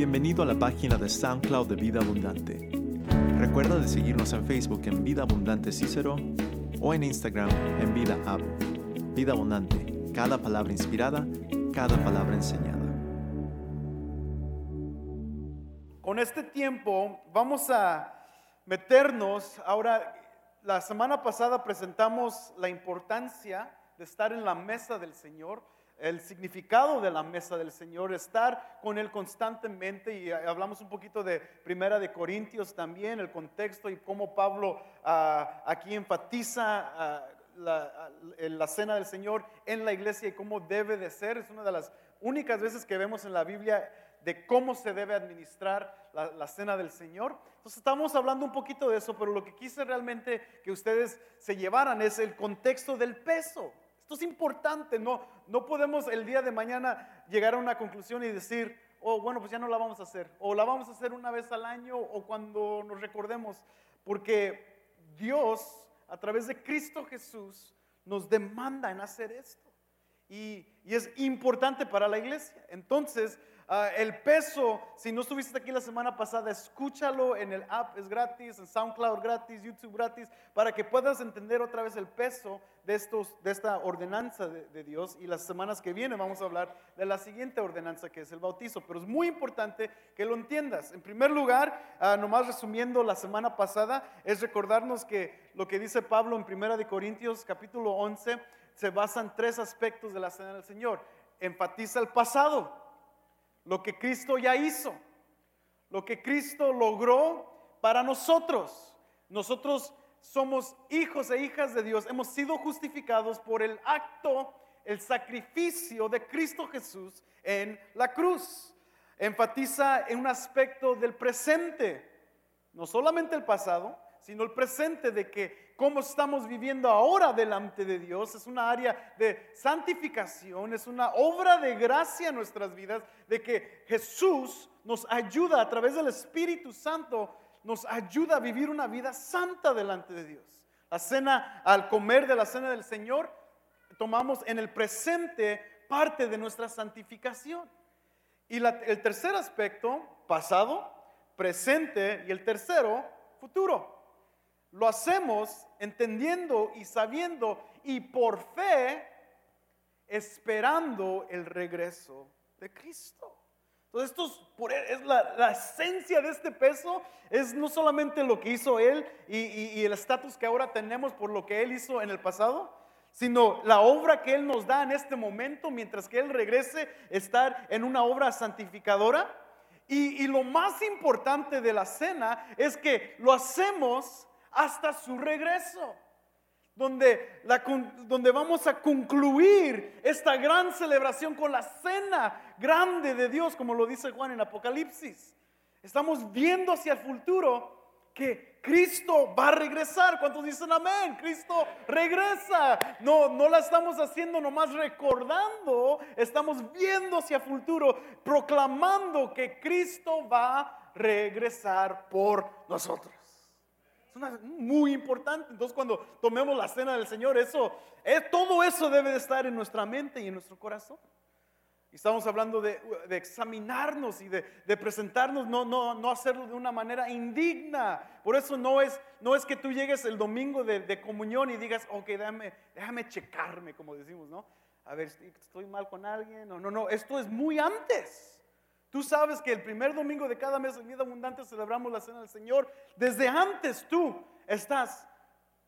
Bienvenido a la página de SoundCloud de Vida Abundante. Recuerda de seguirnos en Facebook en Vida Abundante Cícero o en Instagram en Vida Ab. Vida Abundante, cada palabra inspirada, cada palabra enseñada. Con este tiempo vamos a meternos, ahora la semana pasada presentamos la importancia de estar en la mesa del Señor, el significado de la mesa del Señor, estar con Él constantemente y hablamos un poquito de Primera de Corintios también, el contexto y cómo Pablo ah, aquí enfatiza ah, la, la cena del Señor en la iglesia y cómo debe de ser. Es una de las únicas veces que vemos en la Biblia de cómo se debe administrar la, la, cena del Señor. Entonces estamos hablando un poquito de eso, pero lo que quise realmente que ustedes se llevaran es el contexto del peso. Esto es importante, no, no podemos el día de mañana llegar a una conclusión y decir, oh, bueno, pues ya no la vamos a hacer, o la vamos a hacer una vez al año o cuando nos recordemos, porque Dios, a través de Cristo Jesús, nos demanda en hacer esto. Y, y es importante para la iglesia. Entonces, Uh, el peso, si no estuviste aquí la semana pasada, escúchalo en el app, es gratis, en SoundCloud gratis, YouTube gratis, para que puedas entender otra vez el peso de, estos, de esta ordenanza de, Dios. Y las semanas que vienen vamos a hablar de la siguiente ordenanza que es el bautizo. Pero es muy importante que lo entiendas. En primer lugar, uh, nomás resumiendo la semana pasada, es recordarnos que lo que dice Pablo en Primera de Corintios capítulo 11 se basa en tres aspectos de la cena del Señor. Enfatiza el pasado lo que Cristo ya hizo, lo que Cristo logró para nosotros. Nosotros somos hijos e hijas de Dios, hemos sido justificados por el acto, el sacrificio de Cristo Jesús en la cruz. Enfatiza en un aspecto del presente, no solamente el pasado, sino el presente de que cómo estamos viviendo ahora delante de Dios es una área de santificación, es una obra de gracia en nuestras vidas, de que Jesús nos ayuda a través del Espíritu Santo, nos ayuda a vivir una vida santa delante de Dios. La cena, al comer de la cena del Señor, tomamos en el presente parte de nuestra santificación. Y el tercer aspecto, pasado, presente, y el tercero, futuro. Lo hacemos entendiendo y sabiendo y por fe esperando el regreso de Cristo. Entonces, esto es, la, esencia de este peso, es no solamente lo que hizo Él y, el estatus que ahora tenemos por lo que Él hizo en el pasado, sino la obra que Él nos da en este momento, mientras que Él regrese, estar en una obra santificadora. Y lo más importante de la cena es que lo hacemos hasta su regreso, donde, la, donde vamos a concluir esta gran celebración con la cena grande de Dios, como lo dice Juan en Apocalipsis. Estamos viendo hacia el futuro que Cristo va a regresar. ¿Cuántos dicen amén? Cristo regresa. No, no la estamos haciendo nomás recordando, estamos viendo hacia el futuro, proclamando que Cristo va a regresar por nosotros. Es muy importante. Entonces, cuando tomemos la cena del Señor, eso, es, todo eso debe de estar en nuestra mente y en nuestro corazón. Y estamos hablando de, de examinarnos y de, de, presentarnos, no, no, no hacerlo de una manera indigna. Por eso no es, no es que tú llegues el domingo de, de comunión y digas, ok, déjame, déjame checarme, como decimos, ¿no? A ver, estoy mal con alguien. No, no, no, esto es muy antes. Tú sabes que el primer domingo de cada mes de vida abundante celebramos la cena del Señor. Desde antes tú estás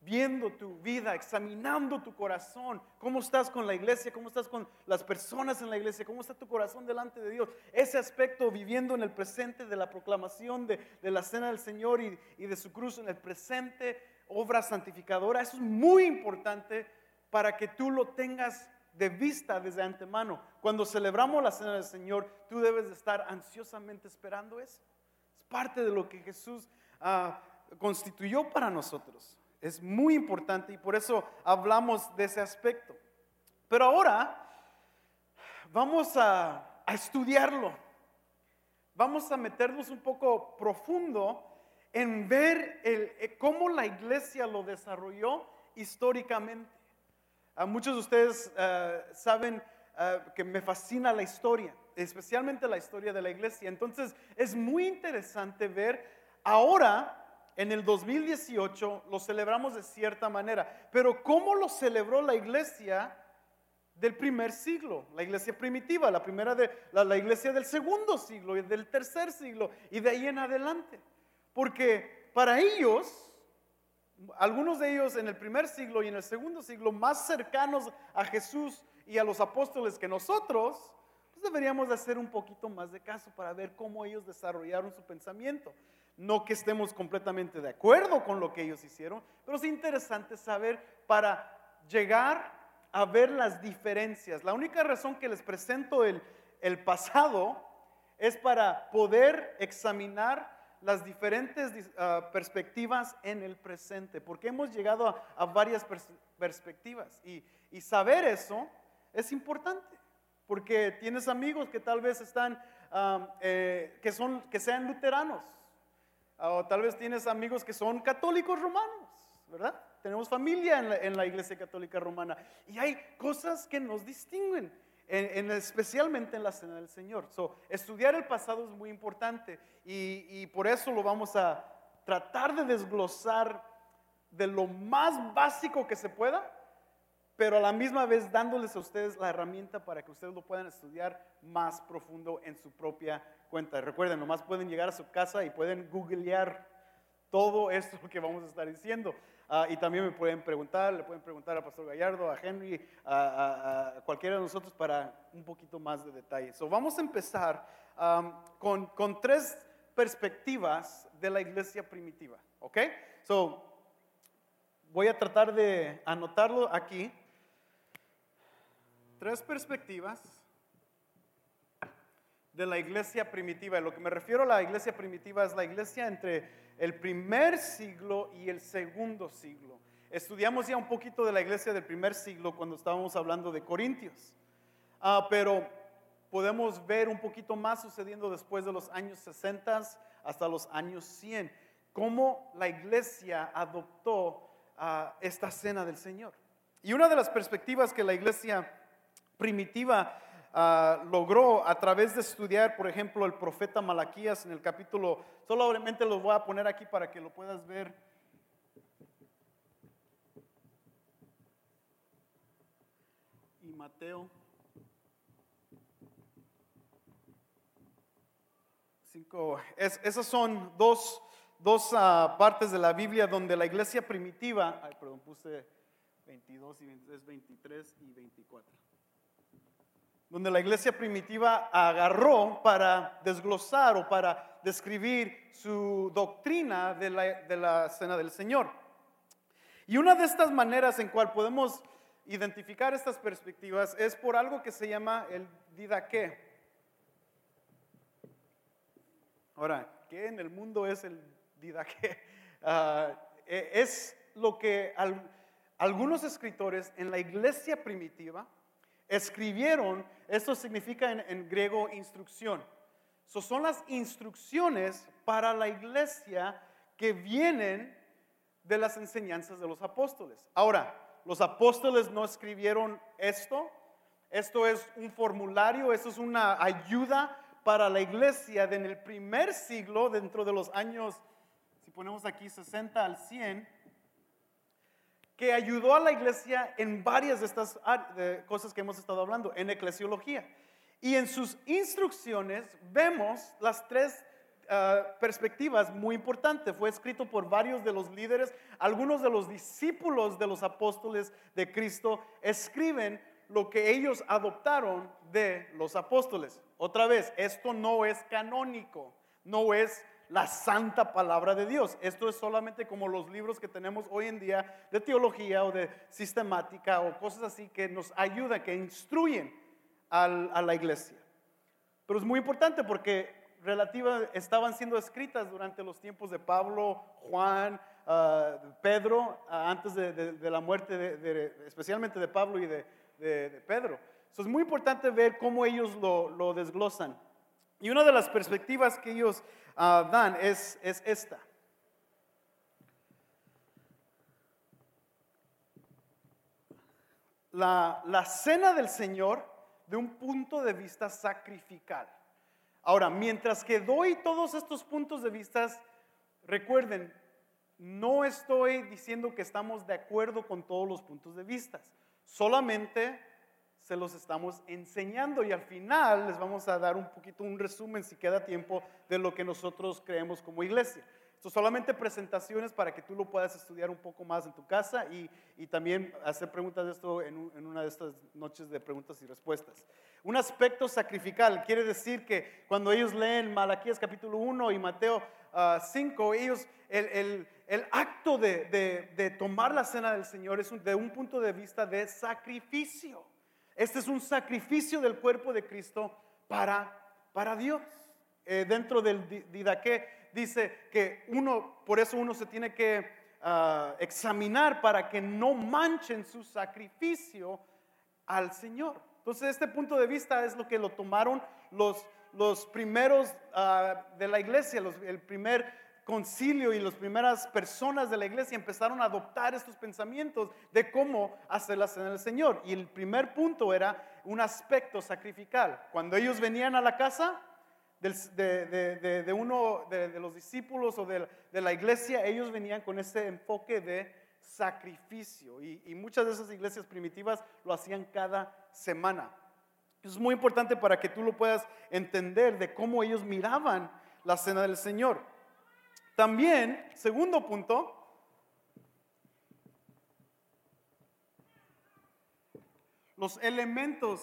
viendo tu vida, examinando tu corazón, cómo estás con la iglesia, cómo estás con las personas en la iglesia, cómo está tu corazón delante de Dios. Ese aspecto viviendo en el presente de la proclamación de, la cena del Señor y, y de su cruz en el presente, obra santificadora, eso es muy importante para que tú lo tengas de vista desde antemano. Cuando celebramos la cena del Señor, tú debes de estar ansiosamente esperando eso. Es parte de lo que Jesús uh, constituyó para nosotros. Es muy importante y por eso hablamos de ese aspecto. Pero ahora vamos a, a estudiarlo. Vamos a meternos un poco profundo en ver el, eh, cómo la iglesia lo desarrolló históricamente. Muchos de ustedes uh, saben uh, que me fascina la historia. especialmente la historia de la iglesia. Entonces es muy interesante ver ahora, en el 2018, lo celebramos de cierta manera, pero ¿cómo lo celebró la iglesia? del primer siglo, la iglesia primitiva, la primera de la, iglesia del segundo siglo y del tercer siglo y de ahí en adelante. Porque para ellos, algunos de ellos en el primer siglo y en el segundo siglo, más cercanos a Jesús y a los apóstoles que nosotros, pues deberíamos de hacer un poquito más de caso para ver cómo ellos desarrollaron su pensamiento. No que estemos completamente de acuerdo con lo que ellos hicieron, pero es interesante saber para llegar a ver las diferencias. La única razón que les presento el, el pasado es para poder examinar las diferentes uh, perspectivas en el presente, porque hemos llegado a, a varias pers perspectivas y, y, saber eso es importante, porque tienes amigos que tal vez están, um, eh, que, son, que sean luteranos, o tal vez tienes amigos que son católicos romanos, ¿verdad? tenemos familia en la, Iglesia Católica Romana y hay cosas que nos distinguen, en, especialmente en la Cena del Señor. So, estudiar el pasado es muy importante y, y por eso lo vamos a tratar de desglosar de lo más básico que se pueda, pero a la misma vez dándoles a ustedes la herramienta para que ustedes lo puedan estudiar más profundo en su propia cuenta. Recuerden, nomás pueden llegar a su casa y pueden googlear todo esto que vamos a estar diciendo. Ah, y también me pueden preguntar, le pueden preguntar al Pastor Gallardo, a Henry, a, cualquiera de nosotros para un poquito más de detalle. So, vamos a empezar con, con, tres perspectivas de la iglesia primitiva. ¿Ok? So, voy a tratar de anotarlo aquí. Tres perspectivas de la iglesia primitiva. lo que me refiero a la iglesia primitiva es la iglesia entre el primer siglo y el segundo siglo. Estudiamos ya un poquito de la iglesia del primer siglo cuando estábamos hablando de Corintios, ah, pero podemos ver un poquito más sucediendo después de los años 60 hasta los años 100, cómo la iglesia adoptó ah, esta cena del Señor. Y una de las perspectivas que la iglesia primitiva Ah, logró a través de estudiar, por ejemplo, el profeta Malaquías en el capítulo, solamente lo voy a poner aquí para que lo puedas ver. Y Mateo 5. esas son dos, dos ah, partes de la Biblia donde la iglesia primitiva, ay, perdón, puse 22 y 23, 23 y 24 donde la iglesia primitiva agarró para desglosar o para describir su doctrina de la, cena del Señor. Y una de estas maneras en cual podemos identificar estas perspectivas es por algo que se llama el didaqué. Ahora, ¿qué en el mundo es el didaqué? Ah, e, es lo que algunos escritores en la iglesia primitiva escribieron, esto significa en, griego instrucción. son las instrucciones para la iglesia que vienen de las enseñanzas de los apóstoles. Ahora, los apóstoles no escribieron esto, esto es un formulario, esto es una ayuda para la iglesia de en el primer siglo, dentro de los años, si ponemos aquí 60 al 100, que ayudó a la iglesia en varias de estas cosas que hemos estado hablando, en eclesiología. Y en sus instrucciones vemos las tres ah, perspectivas muy importantes. Fue escrito por varios de los líderes, algunos de los discípulos de los apóstoles de Cristo escriben lo que ellos adoptaron de los apóstoles. Otra vez, esto no es canónico, no es la santa palabra de Dios. Esto es solamente como los libros que tenemos hoy en día de teología o de sistemática o cosas así que nos ayudan, que instruyen a la iglesia. Pero es muy importante porque relativa, estaban siendo escritas durante los tiempos de Pablo, Juan, ah, Pedro, ah, antes de, la muerte, de, especialmente de Pablo y de, Pedro. es muy importante ver cómo ellos lo, lo desglosan. Y una de las perspectivas que ellos uh, dan es, es esta. La, la, cena del Señor de un punto de vista sacrificial. Ahora, mientras que doy todos estos puntos de vista, recuerden, no estoy diciendo que estamos de acuerdo con todos los puntos de vista, solamente se los estamos enseñando y al final les vamos a dar un poquito un resumen, si queda tiempo, de lo que nosotros creemos como iglesia. Esto solamente presentaciones para que tú lo puedas estudiar un poco más en tu casa y, y también hacer preguntas de esto en, en, una de estas noches de preguntas y respuestas. Un aspecto sacrificial quiere decir que cuando ellos leen Malaquías capítulo 1 y Mateo 5, uh, ellos, el, el, el acto de, de, de, tomar la cena del Señor es un, de un punto de vista de sacrificio. Este es un sacrificio del cuerpo de Cristo para, para Dios. Eh, dentro del Didaqué dice que uno, por eso uno se tiene que uh, examinar para que no manchen su sacrificio al Señor. Entonces, este punto de vista es lo que lo tomaron los, los primeros uh, de la iglesia, el primer concilio y las primeras personas de la iglesia empezaron a adoptar estos pensamientos de cómo hacer la cena del Señor. Y el primer punto era un aspecto sacrificial. Cuando ellos venían a la casa de, de, uno de, los discípulos o de, la iglesia, ellos venían con ese enfoque de sacrificio. Y, y muchas de esas iglesias primitivas lo hacían cada semana. Es muy importante para que tú lo puedas entender de cómo ellos miraban la cena del Señor. También, segundo punto, los elementos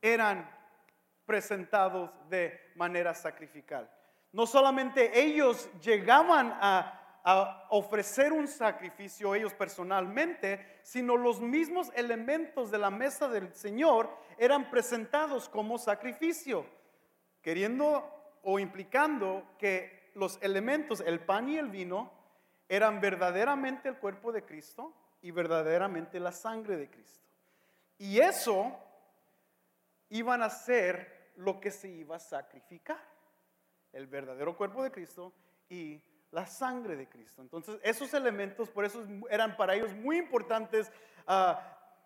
eran presentados de manera sacrificial. No solamente ellos llegaban a, ofrecer un sacrificio ellos personalmente, sino los mismos elementos de la mesa del Señor eran presentados como sacrificio, queriendo o implicando que los elementos, el pan y el vino, eran verdaderamente el cuerpo de Cristo y verdaderamente la sangre de Cristo. Y eso iban a ser lo que se iba a sacrificar, el verdadero cuerpo de Cristo y la sangre de Cristo. Entonces, esos elementos, por eso eran para ellos muy importantes uh,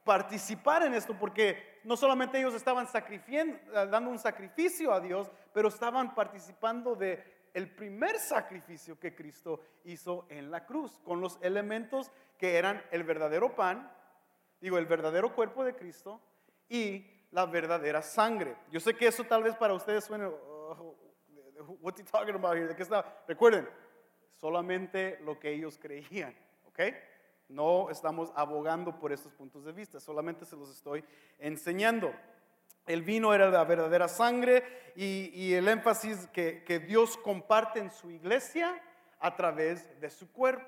participar en esto, porque no solamente ellos estaban dando un sacrificio a Dios, pero estaban participando de el primer sacrificio que Cristo hizo en la cruz, con los elementos que eran el verdadero pan, digo, el verdadero cuerpo de Cristo y la verdadera sangre. Yo sé que eso tal vez para ustedes suene, oh, talking? ¿De qué está? Recuerden, solamente lo que ellos creían, ¿ok? No estamos abogando por estos puntos de vista, solamente se los estoy enseñando. El vino era la verdadera sangre y, el énfasis que, Dios comparte en su iglesia a través de su cuerpo.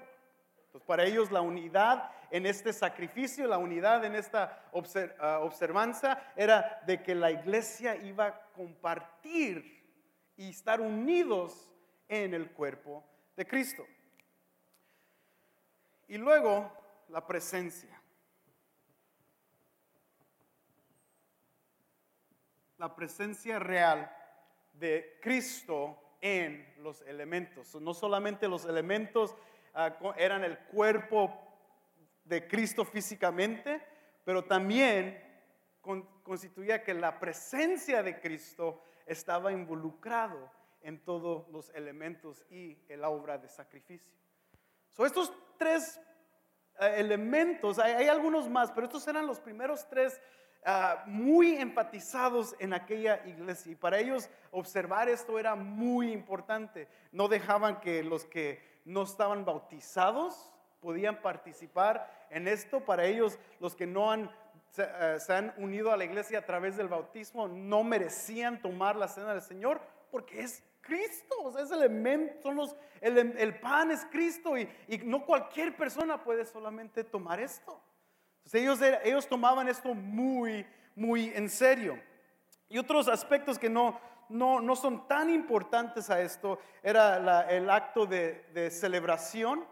Entonces, para ellos la unidad en este sacrificio, la unidad en esta ah, observanza era de que la iglesia iba a compartir y estar unidos en el cuerpo de Cristo. Y luego la presencia. La presencia real de Cristo en los elementos. No solamente los elementos ah, eran el cuerpo de Cristo físicamente, pero también constituía que la presencia de Cristo estaba involucrado en todos los elementos y la obra de sacrificio. So, estos tres eh, elementos, hay, hay, algunos más, pero estos eran los primeros tres Ah, muy enfatizados en aquella iglesia y para ellos observar esto era muy importante. No dejaban que los que no estaban bautizados podían participar en esto. Para ellos, los que no han, se, eh, han unido a la iglesia a través del bautismo no merecían tomar la cena del Señor porque es Cristo, es el elemento, los, el, pan es Cristo y no cualquier persona puede solamente tomar esto ellos, ellos tomaban esto muy, muy en serio. Y otros aspectos que no, no, no son tan importantes a esto era el acto de, celebración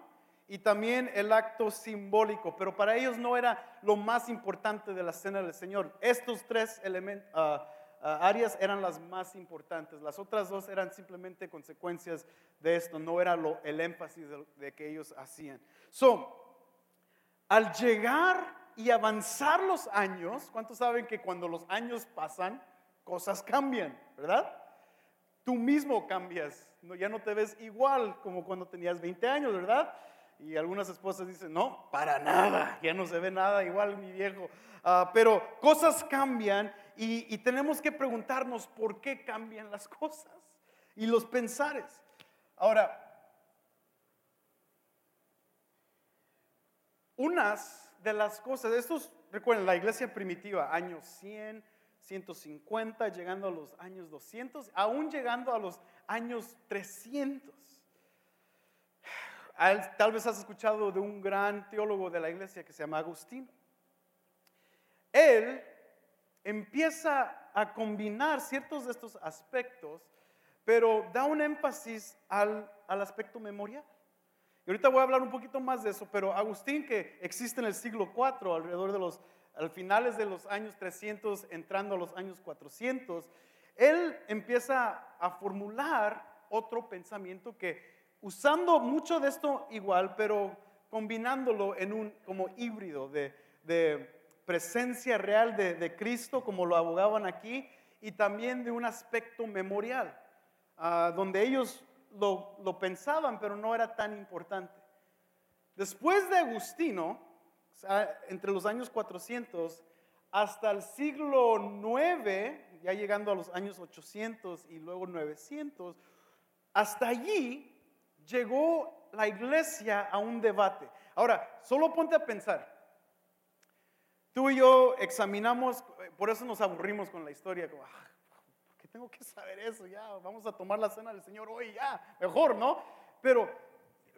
y también el acto simbólico, pero para ellos no era lo más importante de la cena del Señor. Estos tres elementos, ah, ah, áreas eran las más importantes, las otras dos eran simplemente consecuencias de esto, no era lo, el énfasis de, de que ellos hacían. So, al llegar y avanzar los años, ¿cuántos saben que cuando los años pasan, cosas cambian, verdad? Tú mismo cambias, ya no te ves igual como cuando tenías 20 años, ¿verdad? Y algunas esposas dicen, no, para nada, ya no se ve nada igual mi viejo. Ah, pero cosas cambian y, y tenemos que preguntarnos por qué cambian las cosas y los pensares. Ahora, unas de las cosas, estos, recuerden, la iglesia primitiva, años 100, 150, llegando a los años 200, aún llegando a los años 300. Tal vez has escuchado de un gran teólogo de la iglesia que se llama Agustín. Él empieza a combinar ciertos de estos aspectos, pero da un énfasis al, al aspecto memorial. Y ahorita voy a hablar un poquito más de eso, pero Agustín, que existe en el siglo IV, alrededor de los, al finales de los años 300, entrando a los años 400, él empieza a formular otro pensamiento que usando mucho de esto igual, pero combinándolo en un como híbrido de, presencia real de, Cristo, como lo abogaban aquí, y también de un aspecto memorial, ah, donde ellos lo, pensaban, pero no era tan importante. Después de Agustino, entre los años 400 hasta el siglo 9, ya llegando a los años 800 y luego 900, hasta allí llegó la iglesia a un debate. Ahora, solo ponte a pensar. Tú y yo examinamos, por eso nos aburrimos con la historia, ah, ¿por tengo que saber eso? Ya, vamos a tomar la cena del Señor hoy, ya, mejor, ¿no? Pero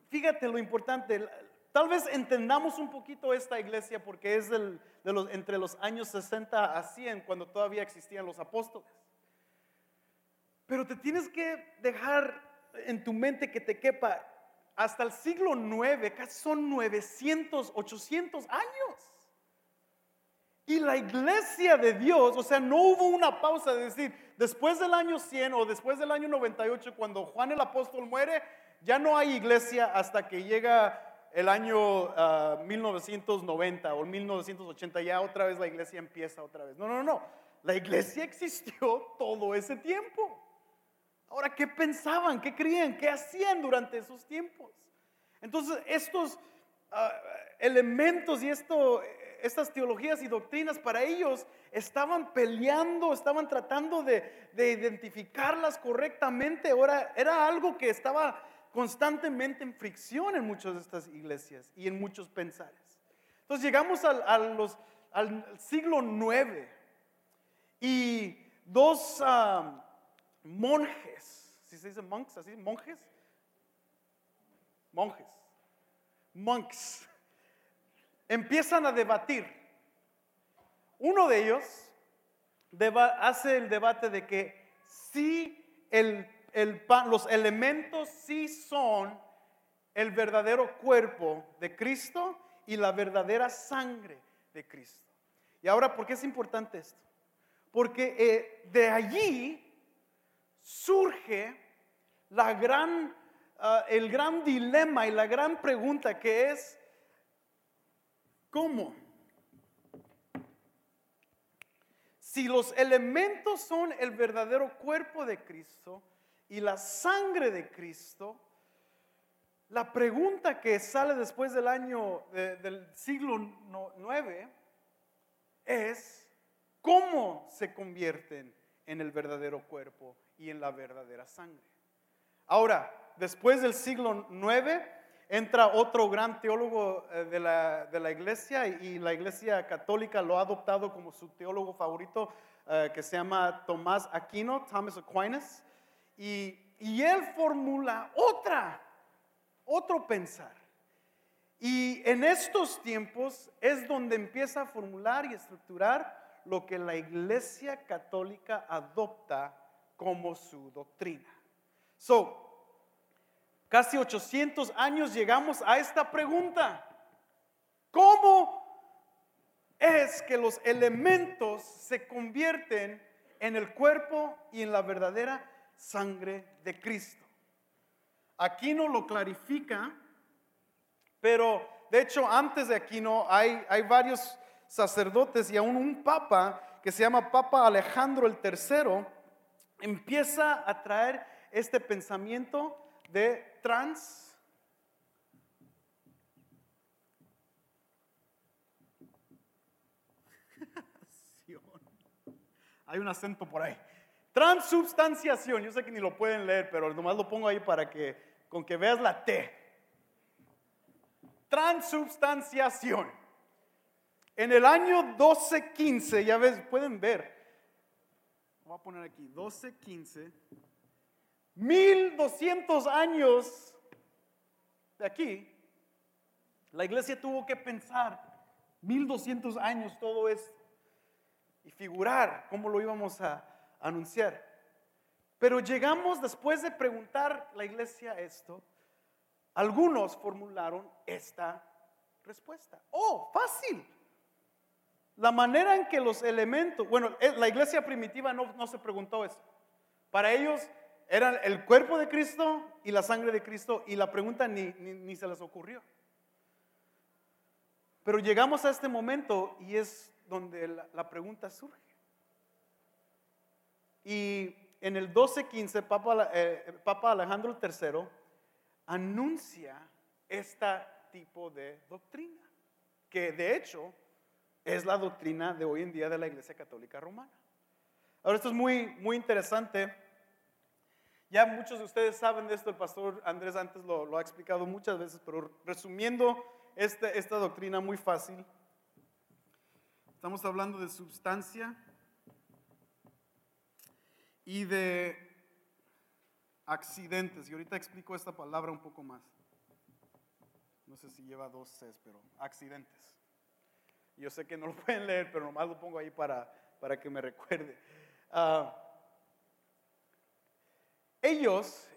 fíjate lo importante, tal vez entendamos un poquito esta iglesia porque es de los, entre los años 60 a 100, cuando todavía existían los apóstoles. Pero te tienes que dejar en tu mente que te quepa, hasta el siglo 9, casi son 900, 800 años. Y la iglesia de Dios, o sea, no hubo una pausa de decir, después del año 100 o después del año 98, cuando Juan el apóstol muere, ya no hay iglesia hasta que llega el año 1990 ah, o 1980, ya otra vez la iglesia empieza otra vez. No, no, no, la iglesia existió todo ese tiempo. Ahora, ¿qué pensaban? ¿Qué creían? ¿Qué hacían durante esos tiempos? Entonces, estos ah, elementos y esto, estas teologías y doctrinas para ellos estaban peleando, estaban tratando de, de identificarlas correctamente. Ahora, era algo que estaba constantemente en fricción en muchas de estas iglesias y en muchos pensares. Entonces, llegamos al, al siglo IX y dos... Ah, monjes, si se dice monks así, monjes, monjes, monks, empiezan a debatir. Uno de ellos hace el debate de que si los elementos sí son el verdadero cuerpo de Cristo y la verdadera sangre de Cristo. Y ahora, ¿por qué es importante esto? Porque eh, de allí surge ah, el gran dilema y la gran pregunta que es, ¿cómo? Si los elementos son el verdadero cuerpo de Cristo y la sangre de Cristo, la pregunta que sale después del año del siglo IX es, ¿cómo se convierten en el verdadero cuerpo y en la verdadera sangre. Ahora, después del siglo IX, entra otro gran teólogo eh, de la, de la, iglesia y la iglesia católica lo ha adoptado como su teólogo favorito, eh, que se llama Tomás Aquino, Thomas Aquinas, y, y él formula otra, otro pensar. Y en estos tiempos es donde empieza a formular y estructurar lo que la iglesia católica adopta como su doctrina. So, casi 800 años llegamos a esta pregunta. ¿Cómo es que los elementos se convierten en el cuerpo y en la verdadera sangre de Cristo? Aquí no lo clarifica, pero de hecho antes de aquí no hay, hay varios sacerdotes y aún un papa que se llama Papa Alejandro el III, empieza a traer este pensamiento de trans Hay un acento por ahí. Transubstanciación. Yo sé que ni lo pueden leer, pero nomás lo pongo ahí para que con que veas la T. Transubstanciación. En el año 1215, ya ves, pueden ver. Voy a poner aquí, 1215. 1200 años de aquí, la iglesia tuvo que pensar 1200 años todo esto y figurar cómo lo íbamos a anunciar. Pero llegamos después de preguntar la iglesia esto, algunos formularon esta respuesta. Oh, fácil. La manera en que los elementos, bueno, eh, la iglesia primitiva no, no se preguntó eso. Para ellos eran el cuerpo de Cristo y la sangre de Cristo y la pregunta ni, ni, ni se les ocurrió. Pero llegamos a este momento y es donde la, pregunta surge. Y en el 1215, Papa, eh, Papa Alejandro III anuncia este tipo de doctrina, que de hecho es la doctrina de hoy en día de la Iglesia Católica Romana. Ahora, esto es muy, muy interesante. Ya muchos de ustedes saben de esto, el pastor Andrés antes lo, ha explicado muchas veces, pero resumiendo este, esta doctrina muy fácil, Estamos hablando de sustancia y de accidentes. Y ahorita explico esta palabra un poco más. No sé si lleva dos Cs, pero accidentes. Yo sé que no lo pueden leer, pero nomás lo pongo ahí para, para que me recuerde. Ah, ellos,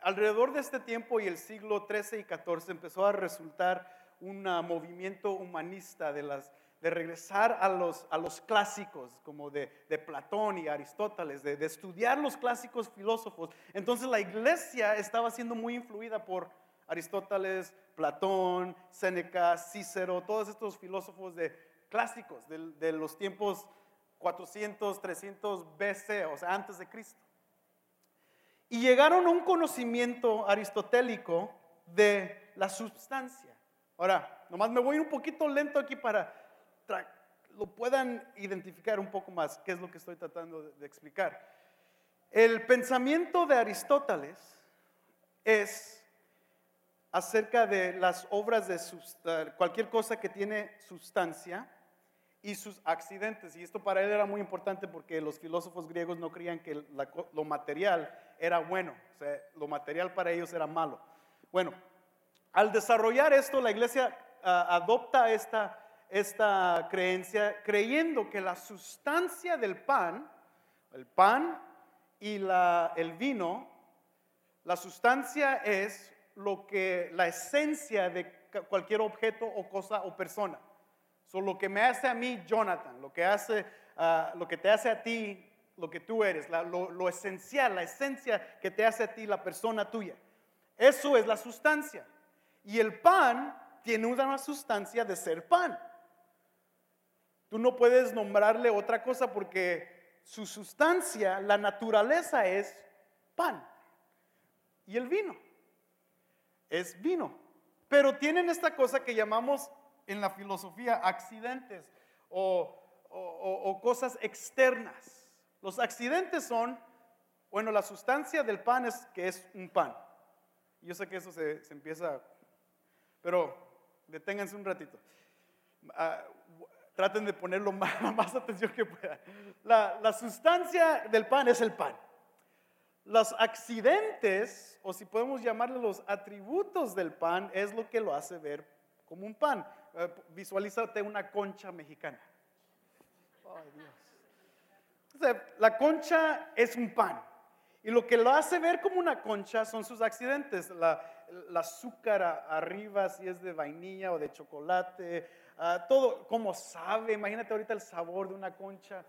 alrededor de este tiempo y el siglo XIII y XIV, empezó a resultar un movimiento humanista de regresar a los, a los clásicos, como de, Platón y Aristóteles, de, estudiar los clásicos filósofos. Entonces la iglesia estaba siendo muy influida por Aristóteles, Platón, Séneca, Cícero, todos estos filósofos de clásicos de, de los tiempos 400, 300 BC, o sea, antes de Cristo. Y llegaron a un conocimiento aristotélico de la substancia. Ahora, nomás me voy un poquito lento aquí para lo puedan identificar un poco más, qué es lo que estoy tratando de, explicar. El pensamiento de Aristóteles es acerca de las obras de cualquier cosa que tiene sustancia y sus accidentes. Y esto para él era muy importante porque los filósofos griegos no creían que lo material era bueno, o sea, lo material para ellos era malo. Bueno, al desarrollar esto, la iglesia ah, adopta esta esta creencia creyendo que la sustancia del pan, el pan y la, el vino, la sustancia es lo que la esencia de cualquier objeto o cosa o persona. So, lo que me hace a mí Jonathan, lo que hace, ah, lo que te hace a ti, lo que tú eres, lo, lo esencial, la esencia que te hace a ti la persona tuya. Eso es la sustancia. Y el pan tiene una sustancia de ser pan. Tú no puedes nombrarle otra cosa porque su sustancia, la naturaleza es pan. Y el vino es vino. Pero tienen esta cosa que llamamos en la filosofía accidentes o, cosas externas. Los accidentes son, bueno, la sustancia del pan es que es un pan. Yo sé que eso se, empieza, pero deténganse un ratito. Ah, traten de ponerlo más, más atención que puedan. La, sustancia del pan es el pan. Los accidentes, o si podemos llamarle los atributos del pan, es lo que lo hace ver como un pan. Eh, visualízate una concha mexicana. Ay, Dios. la concha es un pan. Y lo que lo hace ver como una concha son sus accidentes. La, azúcar arriba, si es de vainilla o de chocolate, Ah, todo, como sabe, imagínate ahorita el sabor de una concha.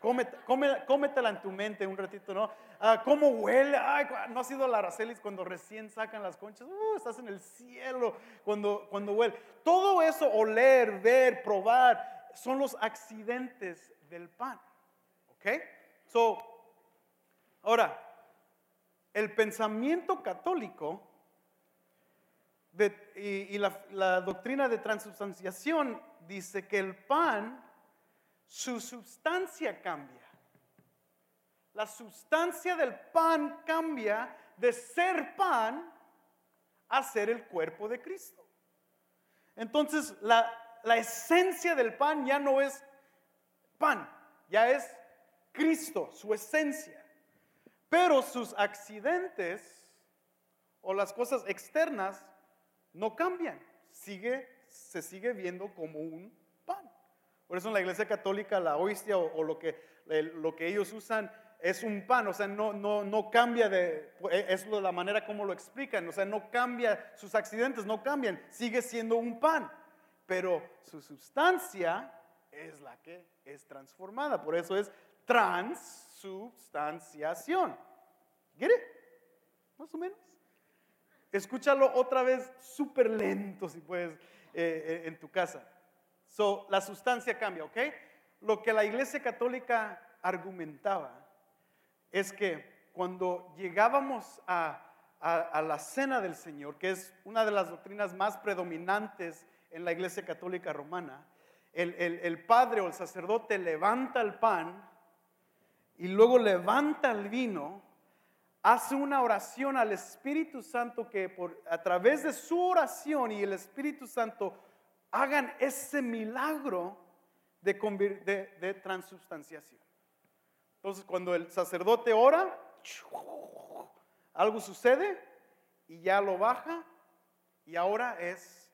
Cómetela en tu mente un ratito, ¿no? Ah, ¿Cómo huele? Ay, no ha sido la Aracelis cuando recién sacan las conchas. Uh, estás en el cielo cuando, cuando huele. Todo eso, oler, ver, probar, son los accidentes del pan. ¿Ok? So, ahora, el pensamiento católico y, la, la, doctrina de transubstanciación dice que el pan, su sustancia cambia. La sustancia del pan cambia de ser pan a ser el cuerpo de Cristo. Entonces, la, la esencia del pan ya no es pan, ya es Cristo, su esencia. Pero sus accidentes o las cosas externas no cambian, sigue, se sigue viendo como un pan. Por eso en la iglesia católica la hostia o, lo, que, lo que ellos usan es un pan, o sea, no, no, no cambia de, es la manera como lo explican, o sea, no cambia, sus accidentes no cambian, sigue siendo un pan, pero su sustancia es la que es transformada, por eso es transubstanciación. ¿Quiere? Más o menos. Escúchalo otra vez súper lento si puedes eh, eh, en tu casa. So, la sustancia cambia, ¿ok? Lo que la Iglesia Católica argumentaba es que cuando llegábamos a, la cena del Señor, que es una de las doctrinas más predominantes en la Iglesia Católica Romana, el, el padre o el sacerdote levanta el pan y luego levanta el vino, hace una oración al Espíritu Santo que por, a través de su oración y el Espíritu Santo hagan ese milagro de, de, transubstanciación. Entonces, cuando el sacerdote ora, algo sucede y ya lo baja y ahora es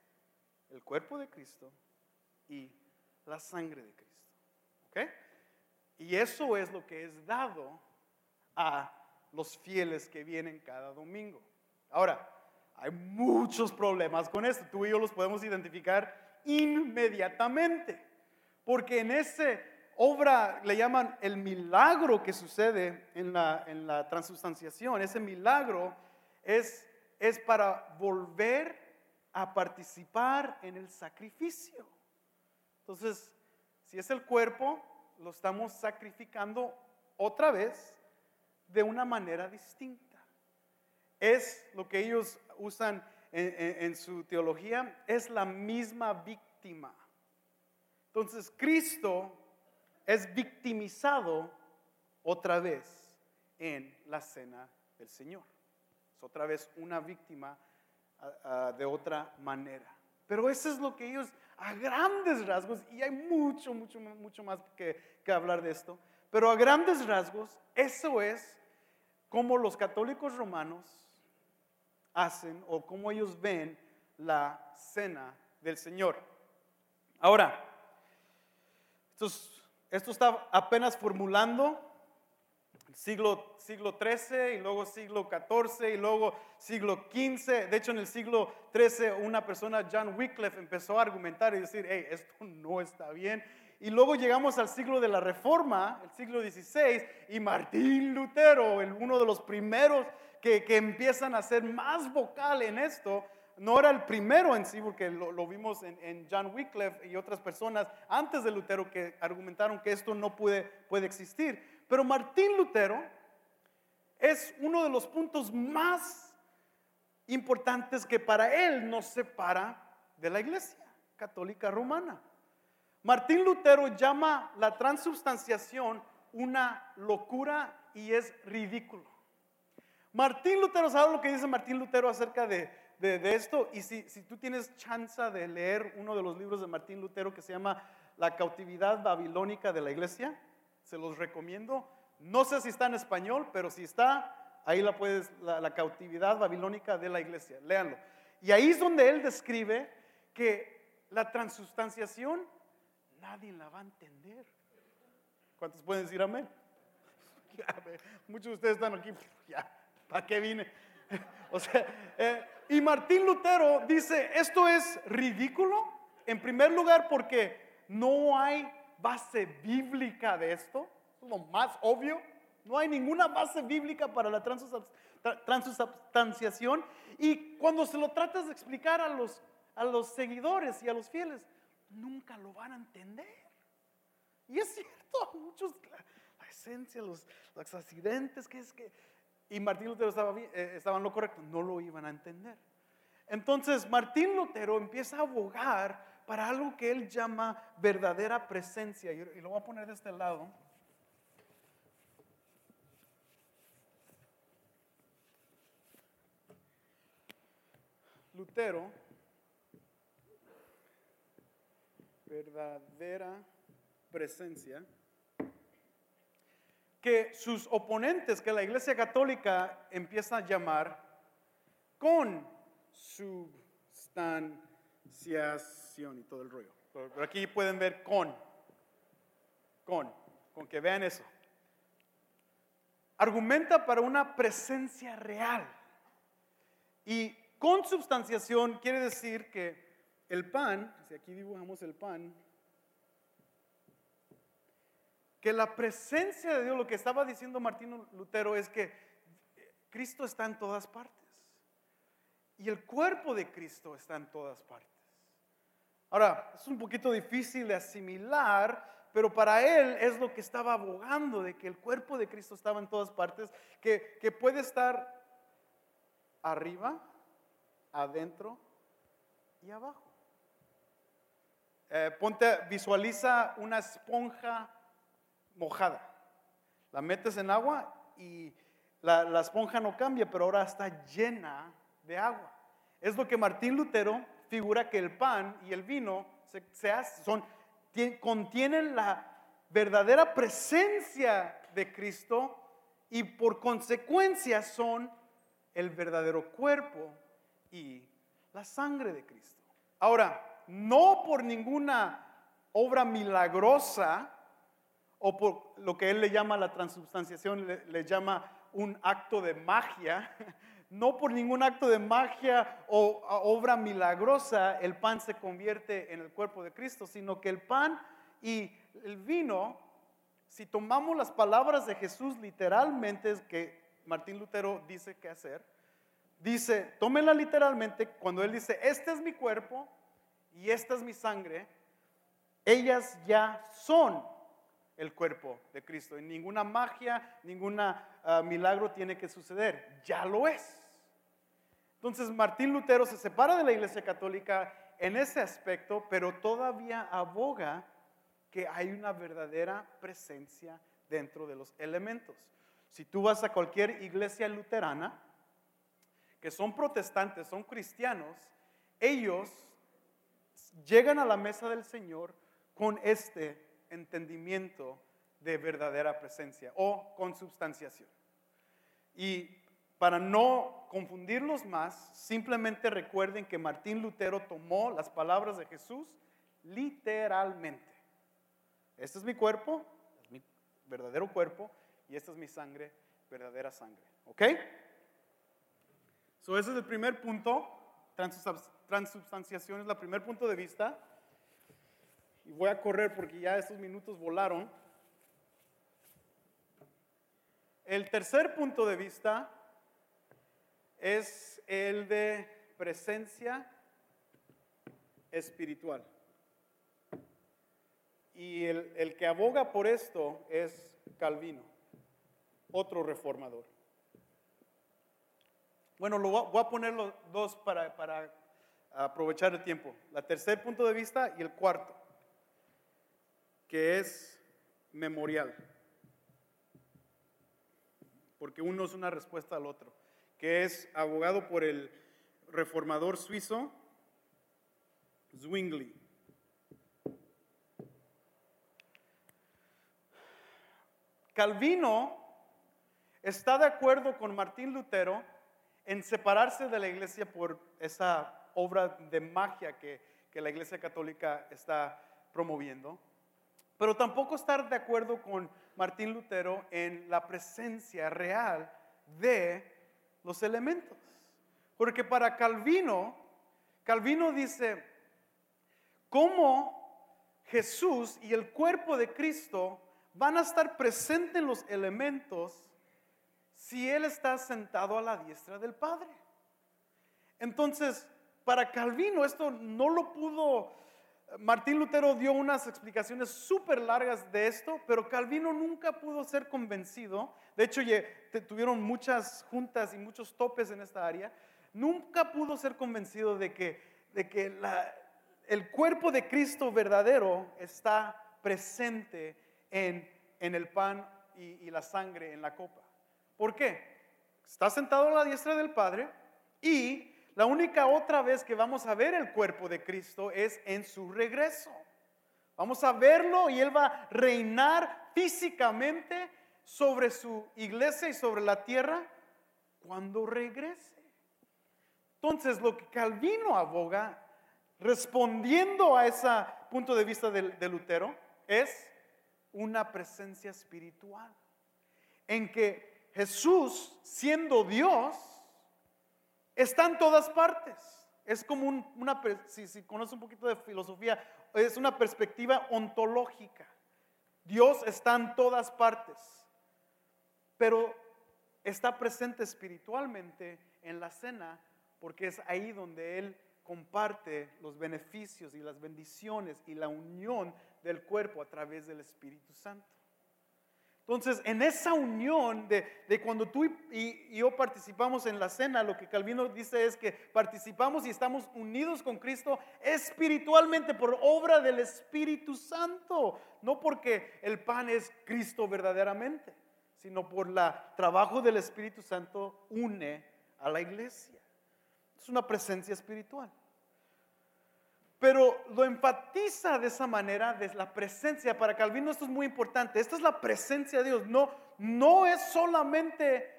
el cuerpo de Cristo y la sangre de Cristo. ¿Ok? Y eso es lo que es dado a los fieles que vienen cada domingo. Ahora, hay muchos problemas con esto. Tú y yo los podemos identificar inmediatamente. Porque en esa obra le llaman el milagro que sucede en la, en la transustanciación. Ese milagro es, es para volver a participar en el sacrificio. Entonces, si es el cuerpo, lo estamos sacrificando otra vez de una manera distinta. Es lo que ellos usan en, su teología, es la misma víctima. Entonces Cristo es victimizado otra vez en la cena del Señor. Es otra vez una víctima de otra manera. Pero eso es lo que ellos a grandes rasgos, y hay mucho, mucho, mucho más que, hablar de esto, pero a grandes rasgos, eso es como los católicos romanos hacen o como ellos ven la cena del Señor. Ahora, esto, esto está apenas formulando siglo, siglo XIII y luego siglo XIV y luego siglo XV. De hecho, en el siglo XIII una persona, John Wycliffe, empezó a argumentar y decir, hey, esto no está bien. Y luego llegamos al siglo de la Reforma, el siglo XVI, y Martín Lutero, el, uno de los primeros que, empiezan a ser más vocal en esto, no era el primero en sí, porque lo, vimos en, en, John Wycliffe y otras personas antes de Lutero que argumentaron que esto no puede, puede existir. Pero Martín Lutero es uno de los puntos más importantes que para él nos separa de la iglesia católica romana. Martín Lutero llama la transubstanciación una locura y es ridículo. Martín Lutero, ¿sabe lo que dice Martín Lutero acerca de, esto? Y si, si, tú tienes chance de leer uno de los libros de Martín Lutero que se llama La cautividad babilónica de la iglesia, se los recomiendo. No sé si está en español, pero si está, ahí la puedes, la, cautividad babilónica de la iglesia, léanlo. Y ahí es donde él describe que la transustanciación nadie la va a entender. ¿Cuántos pueden decir amén? muchos de ustedes están aquí, ya, ¿para qué vine? o sea, eh, y Martín Lutero dice, esto es ridículo, en primer lugar porque no hay base bíblica de esto. lo más obvio. No hay ninguna base bíblica para la transustanciación. Y cuando se lo tratas de explicar a los, a los seguidores y a los fieles, nunca lo van a entender. Y es cierto, muchos, la, esencia, los, los, accidentes, que es que... Y Martín Lutero estaba, eh, estaba en lo correcto, no lo iban a entender. Entonces Martín Lutero empieza a abogar para algo que él llama verdadera presencia. Y lo voy a poner de este lado. Lutero, verdadera presencia, que sus oponentes, que la Iglesia Católica empieza a llamar con substanciación y todo el rollo. Pero aquí pueden ver con, con, con que vean eso. Argumenta para una presencia real. Y consubstanciación quiere decir que el pan, si aquí dibujamos el pan, que la presencia de Dios, lo que estaba diciendo Martín Lutero es que Cristo está en todas partes. Y el cuerpo de Cristo está en todas partes. Ahora, es un poquito difícil de asimilar, pero para él es lo que estaba abogando, de que el cuerpo de Cristo estaba en todas partes, que, que puede estar arriba, adentro y abajo. Eh, ponte, visualiza una esponja mojada. La metes en agua y la, esponja no cambia, pero ahora está llena de agua. Es lo que Martín Lutero figura que el pan y el vino se, son, contienen la verdadera presencia de Cristo y por consecuencia son el verdadero cuerpo y la sangre de Cristo. Ahora, no por ninguna obra milagrosa o por lo que él le llama la transubstanciación, le, llama un acto de magia, no por ningún acto de magia o obra milagrosa el pan se convierte en el cuerpo de Cristo, sino que el pan y el vino, si tomamos las palabras de Jesús literalmente, que Martín Lutero dice que hacer, dice, tómenla literalmente, cuando él dice, este es mi cuerpo y esta es mi sangre, ellas ya son el cuerpo de Cristo. Y ninguna magia, ningún ah, milagro tiene que suceder, ya lo es. Entonces Martín Lutero se separa de la Iglesia Católica en ese aspecto, pero todavía aboga que hay una verdadera presencia dentro de los elementos. Si tú vas a cualquier iglesia luterana, que son protestantes, son cristianos, ellos llegan a la mesa del Señor con este entendimiento de verdadera presencia o consubstanciación. Y para no confundirlos más, simplemente recuerden que Martín Lutero tomó las palabras de Jesús literalmente. Este es mi cuerpo, mi verdadero cuerpo, y esta es mi sangre, verdadera sangre. ¿Ok? So, ese es el primer punto. Transubstanciación es el primer punto de vista. Y voy a correr porque ya estos minutos volaron. El tercer punto de vista es el de presencia espiritual. Y el, el, que aboga por esto es Calvino, otro reformador. Bueno, lo voy a poner los dos para, para aprovechar el tiempo. La tercer punto de vista y el cuarto, que es memorial. Porque uno es una respuesta al otro, que es abogado por el reformador suizo Zwingli. Calvino está de acuerdo con Martín Lutero en separarse de la iglesia por esa obra de magia que, que la iglesia católica está promoviendo, pero tampoco estar de acuerdo con Martín Lutero en la presencia real de los elementos. Porque para Calvino, Calvino dice, ¿cómo Jesús y el cuerpo de Cristo van a estar presentes los elementos si Él está sentado a la diestra del Padre. Entonces, para Calvino esto no lo pudo, Martín Lutero dio unas explicaciones súper largas de esto, pero Calvino nunca pudo ser convencido, de hecho tuvieron muchas juntas y muchos topes en esta área, nunca pudo ser convencido de que, el cuerpo de Cristo verdadero está presente en, el pan y, y la sangre en la copa. ¿Por qué? Está sentado a la diestra del Padre y la única otra vez que vamos a ver el cuerpo de Cristo es en su regreso. Vamos a verlo y Él va a reinar físicamente sobre su iglesia y sobre la tierra cuando regrese. Entonces, lo que Calvino aboga, respondiendo a ese punto de vista de, Lutero, es una presencia espiritual. En que Jesús, siendo Dios, está en todas partes. Es como una, si, si conoce un poquito de filosofía, es una perspectiva ontológica. Dios está en todas partes, pero está presente espiritualmente en la cena porque es ahí donde Él comparte los beneficios y las bendiciones y la unión del cuerpo a través del Espíritu Santo. Entonces, en esa unión de, cuando tú y, yo participamos en la cena, lo que Calvino dice es que participamos y estamos unidos con Cristo espiritualmente por obra del Espíritu Santo, no porque el pan es Cristo verdaderamente, sino por el trabajo del Espíritu Santo une a la iglesia. Es una presencia espiritual. Pero lo enfatiza de esa manera, de la presencia. Para Calvino esto es muy importante. Esta es la presencia de Dios. No, no es solamente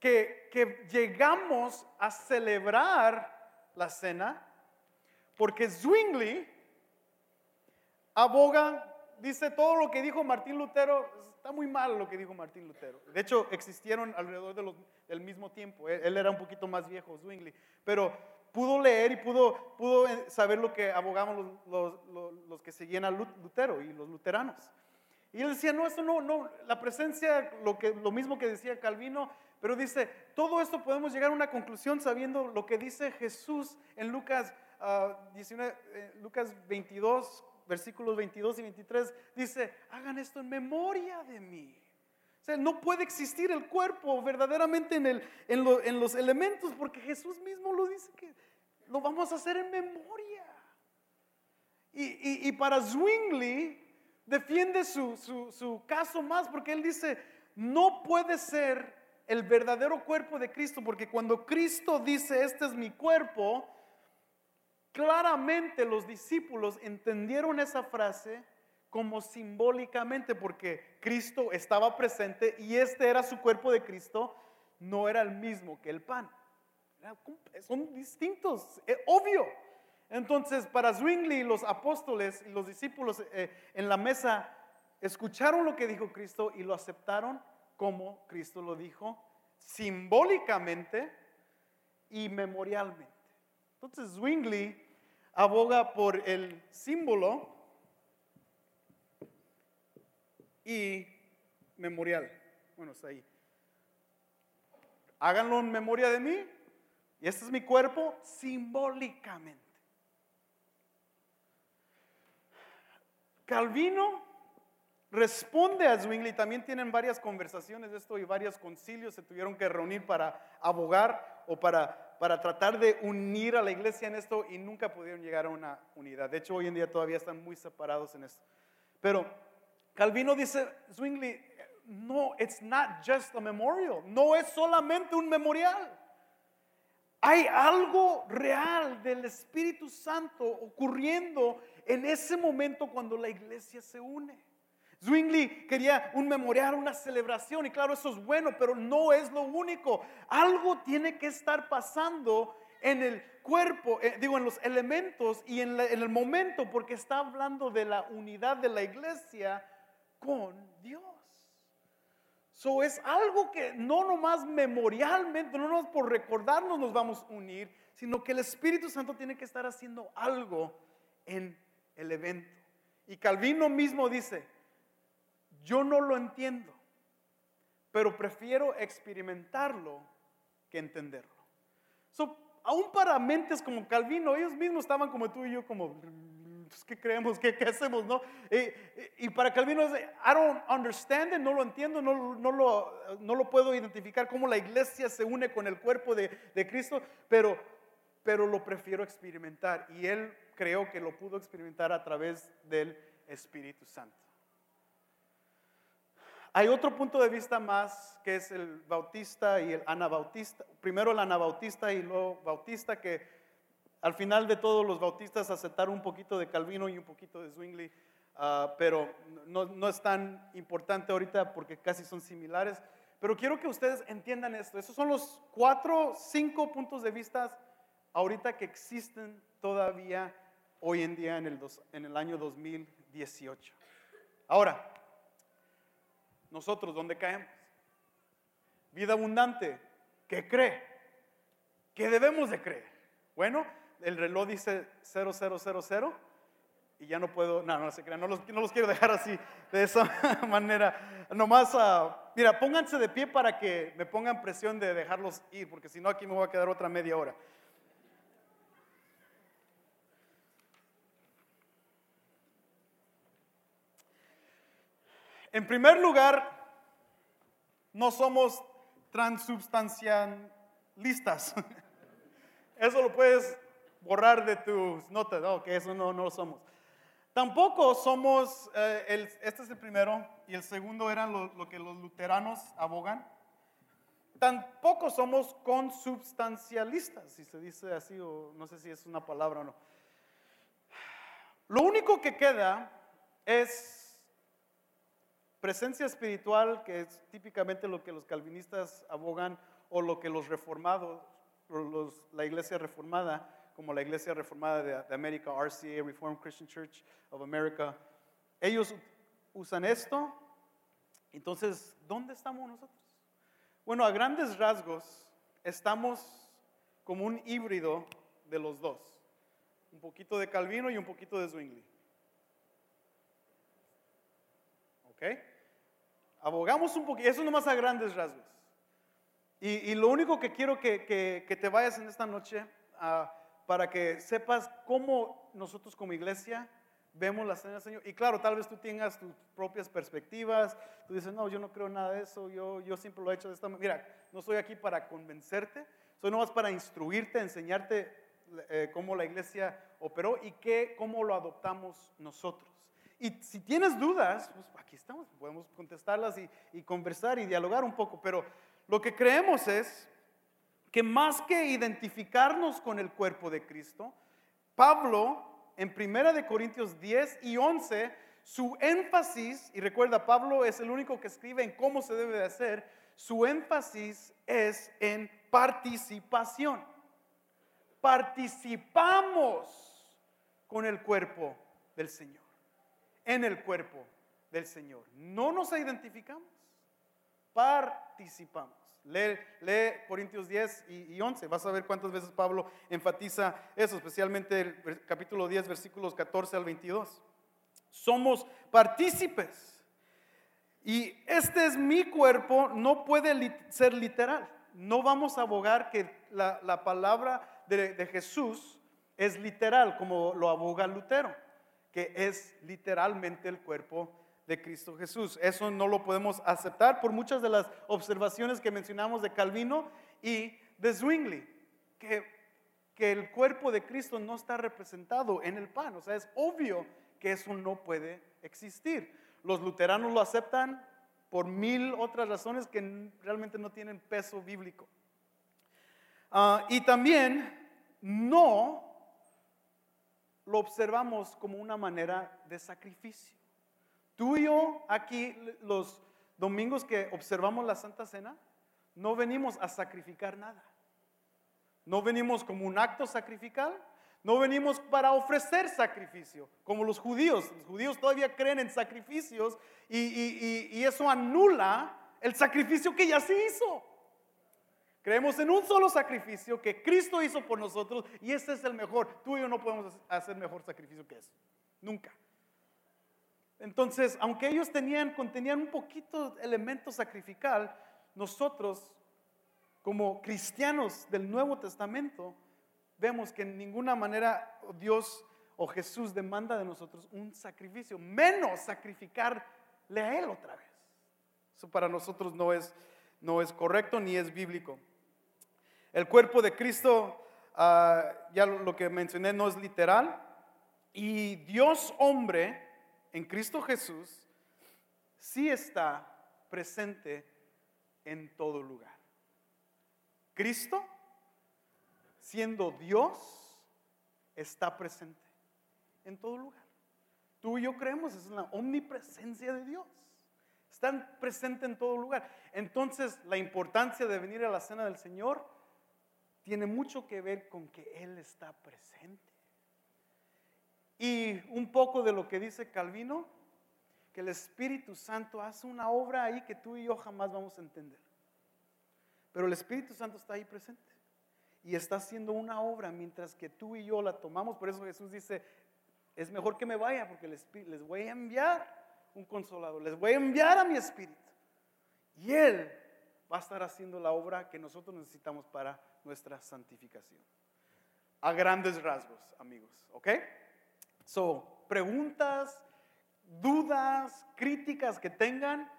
que, que llegamos a celebrar la cena, porque Zwingli aboga, dice todo lo que dijo Martín Lutero, está muy mal lo que dijo Martín Lutero. De hecho, existieron alrededor de del mismo tiempo. Él, él, era un poquito más viejo, Zwingli. Pero pudo leer y pudo, pudo eh, saber lo que abogaban los, los, que seguían a Lutero y los luteranos. Y él decía, no, esto no, no, la presencia, lo, que, lo mismo que decía Calvino, pero dice, todo esto podemos llegar a una conclusión sabiendo lo que dice Jesús en Lucas, 19, eh, Lucas 22, versículos 22 y 23, dice, hagan esto en memoria de mí. O sea, no puede existir el cuerpo verdaderamente en, el, en, los elementos porque Jesús mismo lo dice que lo vamos a hacer en memoria. Y, para Zwingli defiende su, su caso más porque él dice, no puede ser el verdadero cuerpo de Cristo porque cuando Cristo dice, este es mi cuerpo, claramente los discípulos entendieron esa frase como simbólicamente, porque Cristo estaba presente y este era su cuerpo de Cristo, no era el mismo que el pan. Son distintos, es obvio. Entonces, para Zwingli, los apóstoles y los discípulos eh, en la mesa escucharon lo que dijo Cristo y lo aceptaron como Cristo lo dijo, simbólicamente y memorialmente. Entonces, Zwingli aboga por el símbolo y memorial. Bueno, está ahí. Háganlo en memoria de mí y este es mi cuerpo simbólicamente. Calvino responde a Zwingli, también tienen varias conversaciones de esto y varios concilios se tuvieron que reunir para abogar o para, para tratar de unir a la iglesia en esto y nunca pudieron llegar a una unidad. De hecho, hoy en día todavía están muy separados en esto. Pero Calvino dice, Zwingli, no, it's not just a memorial. No es solamente un memorial. Hay algo real del Espíritu Santo ocurriendo en ese momento cuando la iglesia se une. Zwingli quería un memorial, una celebración, y claro, eso es bueno, pero no es lo único. Algo tiene que estar pasando en el cuerpo, eh, digo, en los elementos y en, en el momento, porque está hablando de la unidad de la iglesia con Dios. So es algo que no nomás memorialmente, no nomás por recordarnos nos vamos a unir, sino que el Espíritu Santo tiene que estar haciendo algo en el evento. Y Calvino mismo dice, Yo no lo entiendo, pero prefiero experimentarlo que entenderlo. So, aún para mentes como Calvino, ellos mismos estaban como tú y yo, como, pues, ¿qué creemos? ¿Qué, hacemos? No? Y, para Calvino es, I don't understand it, no lo entiendo, no, no, lo, no lo puedo identificar cómo la iglesia se une con el cuerpo de, de Cristo, pero, pero lo prefiero experimentar. Y él creo que lo pudo experimentar a través del Espíritu Santo. Hay otro punto de vista más que es el bautista y el anabautista. Primero el anabautista y luego bautista, que al final de todos los bautistas aceptaron un poquito de Calvino y un poquito de Zwingli, ah, pero no, no, es tan importante ahorita porque casi son similares. Pero quiero que ustedes entiendan esto. Esos son los cuatro, cinco puntos de vista ahorita que existen todavía hoy en día en el, en el año 2018. Ahora, nosotros, ¿dónde caemos? Vida abundante, ¿qué cree? ¿Qué debemos de creer? Bueno, el reloj dice 0000 y ya no puedo, no, no no los quiero dejar así, de esa manera. Nomás, uh, mira, pónganse de pie para que me pongan presión de dejarlos ir, porque si no aquí me voy a quedar otra media hora. En primer lugar, no somos transubstancialistas. Eso lo puedes borrar de tus notas, no, que eso no, no lo somos. Tampoco somos, eh, este es el primero, y el segundo era lo, que los luteranos abogan. Tampoco somos consubstancialistas, si se dice así, o no sé si es una palabra o no. Lo único que queda es Presencia espiritual, que es típicamente lo que los calvinistas abogan o lo que los reformados, la iglesia reformada, como la iglesia reformada de, América, RCA, Reformed Christian Church of America, ellos usan esto. Entonces, ¿dónde estamos nosotros? Bueno, a grandes rasgos, estamos como un híbrido de los dos. Un poquito de Calvino y un poquito de Zwingli. ¿Ok? Abogamos un poquito, eso nomás a grandes rasgos. Y, lo único que quiero que, te vayas en esta noche ah, para que sepas cómo nosotros como iglesia vemos la cena del Señor. Y claro, tal vez tú tengas tus propias perspectivas. Tú dices, no, yo no creo nada de eso. Yo, yo siempre lo he hecho de esta manera. Mira, no estoy aquí para convencerte. Soy nomás para instruirte, enseñarte eh, cómo la iglesia operó y qué, cómo lo adoptamos nosotros. Y si tienes dudas, pues aquí estamos, podemos contestarlas y, conversar y dialogar un poco, pero lo que creemos es que más que identificarnos con el cuerpo de Cristo, Pablo en 1 de Corintios 10 y 11, su énfasis, y recuerda, Pablo es el único que escribe en cómo se debe de hacer, su énfasis es en participación. Participamos con el cuerpo del Señor en el cuerpo del Señor. No nos identificamos, participamos. Lee, Corintios 10 y, 11, vas a ver cuántas veces Pablo enfatiza eso, especialmente el capítulo 10, versículos 14 al 22. Somos partícipes. Y este es mi cuerpo, no puede ser literal. No vamos a abogar que la, palabra de Jesús es literal, como lo aboga Lutero que es literalmente el cuerpo de Cristo Jesús. Eso no lo podemos aceptar por muchas de las observaciones que mencionamos de Calvino y de Zwingli, que, que el cuerpo de Cristo no está representado en el pan. O sea, es obvio que eso no puede existir. Los luteranos lo aceptan por mil otras razones que realmente no tienen peso bíblico. Ah, y también no lo observamos como una manera de sacrificio. Tú y yo aquí los domingos que observamos la Santa Cena, no venimos a sacrificar nada. No venimos como un acto sacrificial, no venimos para ofrecer sacrificio, como los judíos. Los judíos todavía creen en sacrificios y, y eso anula el sacrificio que ya se hizo. Creemos en un solo sacrificio que Cristo hizo por nosotros y ese es el mejor. Tú y yo no podemos hacer mejor sacrificio que eso. Nunca. Entonces, aunque ellos tenían, contenían un poquito elemento sacrificial, nosotros, como cristianos del Nuevo Testamento, vemos que en ninguna manera Dios o Jesús demanda de nosotros un sacrificio, menos sacrificarle a Él otra vez. Eso para nosotros no es, no es correcto ni es bíblico. El cuerpo de Cristo, ah, ya lo que mencioné, no es literal. Y Dios hombre en Cristo Jesús sí está presente en todo lugar. Cristo, siendo Dios, está presente en todo lugar. Tú y yo creemos, es la omnipresencia de Dios. Están presente en todo lugar. Entonces, la importancia de venir a la cena del Señor tiene mucho que ver con que Él está presente. Y un poco de lo que dice Calvino, que el Espíritu Santo hace una obra ahí que tú y yo jamás vamos a entender. Pero el Espíritu Santo está ahí presente y está haciendo una obra mientras que tú y yo la tomamos. Por eso Jesús dice, es mejor que me vaya porque les, les voy a enviar un consolador, les voy a enviar a mi Espíritu. Y Él va a estar haciendo la obra que nosotros necesitamos para nuestra santificación. A grandes rasgos, amigos, ¿ok? So, preguntas, dudas, críticas que tengan,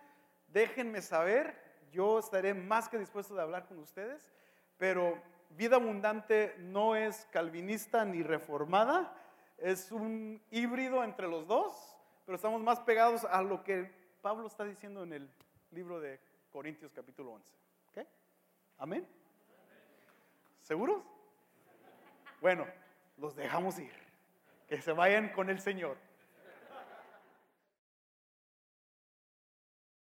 déjenme saber. Yo estaré más que dispuesto de hablar con ustedes, pero vida abundante no es calvinista ni reformada, es un híbrido entre los dos, pero estamos más pegados a lo que Pablo está diciendo en el libro de Corintios capítulo 11. ¿Ok? Amén. ¿Seguros? Bueno, los dejamos ir. Que se vayan con el Señor.